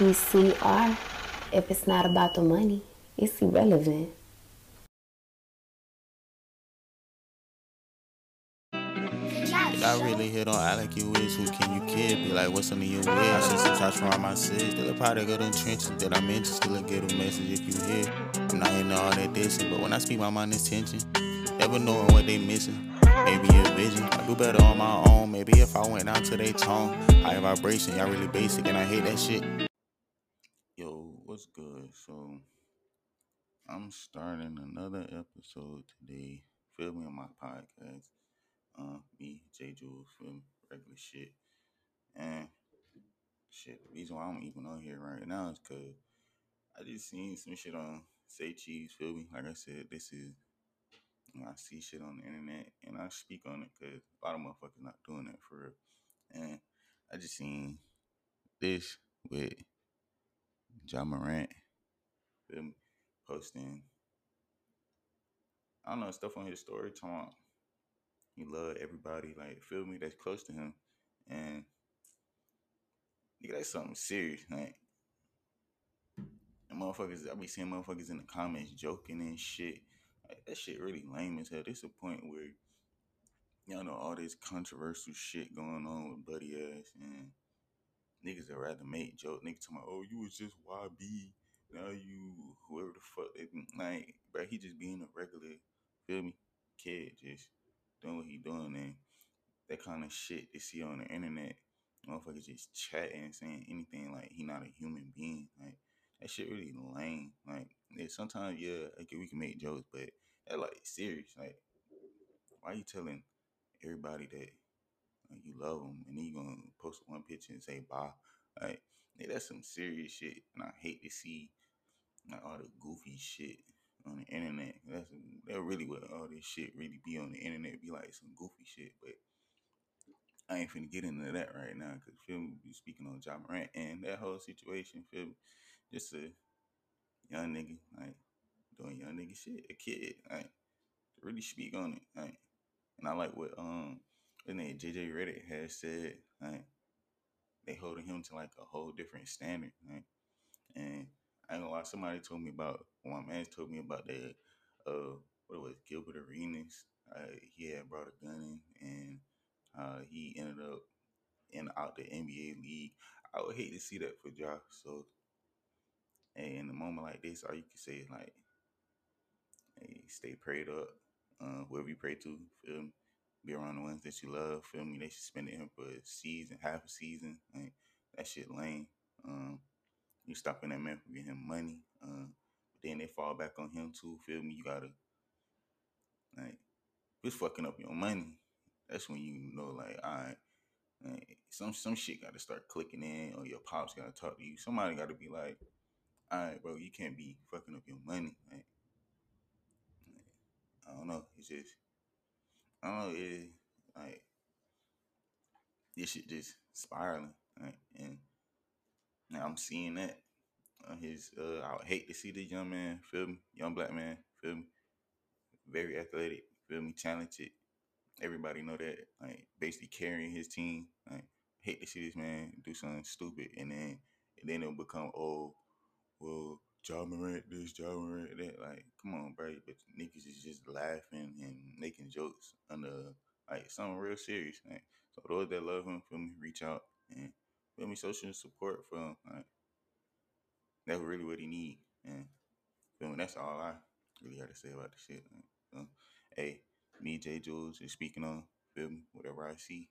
PCR. If it's not about the money, it's irrelevant. I really hit on I like you is who can you kid? Be like, what's under your wig? I send some shots from my sis. Still a product of them trenches that I'm into. Still a get a message if you hear. I'm not hitting all that dissing, but when I speak my mind is tension. Never knowing what they missing. Maybe a vision. I do better on my own. Maybe if I went down to their tone. High vibration, y'all really basic, and I hate that shit. What's good? So, I'm starting another episode today. Feel me on my podcast. Uh, me, Jay Juls, feel me? Regular shit. And shit, the reason why I'm even on here right now is because I just seen some shit on Say Cheese, feel me? Like I said, this is you know, I see shit on the internet and I speak on it because a lot of motherfuckers not doing that for real. And I just seen this with Ja Morant, me? Posting, I don't know, stuff on his story talking he love everybody, like, feel me, that's close to him. And nigga, that's something serious. Like, and motherfuckers, I be seeing motherfuckers in the comments joking and shit. Like, that shit really lame as hell. This a point where y'all know all this controversial shit going on with Buddy ass and niggas that rather make joke. Niggas talking about, oh, you was just YB. Now you whoever the fuck. Like, bro, he just being a regular, feel me, kid, just doing what he doing and that kind of shit you see on the internet. Motherfuckers just chatting saying anything like he not a human being. Like that shit really lame. Like yeah, sometimes yeah, we can make jokes, but that like serious. Like why you telling everybody that you love them and then you gonna post one picture and say bye? Like that's some serious shit, and I hate to see like all the goofy shit on the internet. That's that really what all this shit really be on the internet. Be like some goofy shit, but I ain't finna get into that right now because feel me, be speaking on Ja Morant and that whole situation. Feel me, just a young nigga like doing young nigga shit, a kid, like really speak on it, like. And I like what um, his then JJ Redick has said, like they holding him to like a whole different standard, and I ain't gonna lie. Somebody told me about one man told me about that. Uh, what was Gilbert Arenas? Uh, he had brought a gun in, and uh, he ended up in out the NBA league. I would hate to see that for Josh. So, in a moment like this, all you can say is like, hey, stay prayed up. Uh, whoever you pray to, feel me? Be around the ones that you love. Feel me? They suspended him for a season, half a season. Like that shit lame. Um, you stopping that man from getting him money. Uh, but then they fall back on him too. Feel me? You gotta like who's fucking up your money. That's when you know, like, all right, like, some some shit got to start clicking in, or your pops got to talk to you. Somebody got to be like, all right, bro, you can't be fucking up your money. Like, I don't know. It's just, I don't know. It like this shit just spiraling, and now I'm seeing that his. Uh, I would hate to see this young man, feel me, young black man, feel me, very athletic, feel me, talented. Everybody know that, like basically carrying his team. Like hate to see this man do something stupid, and then and then it'll become well, Ja Morant this, Ja Morant that. Like, come on, bro. But niggas is just laughing and making jokes under like something real serious. Like, so those that love him, feel me, reach out and feel me, social support for him. Like, that's really what he need. And feel me, that's all I really got to say about the shit. Like, so, hey, me, Jay Juls, is speaking on, feel me, whatever I see.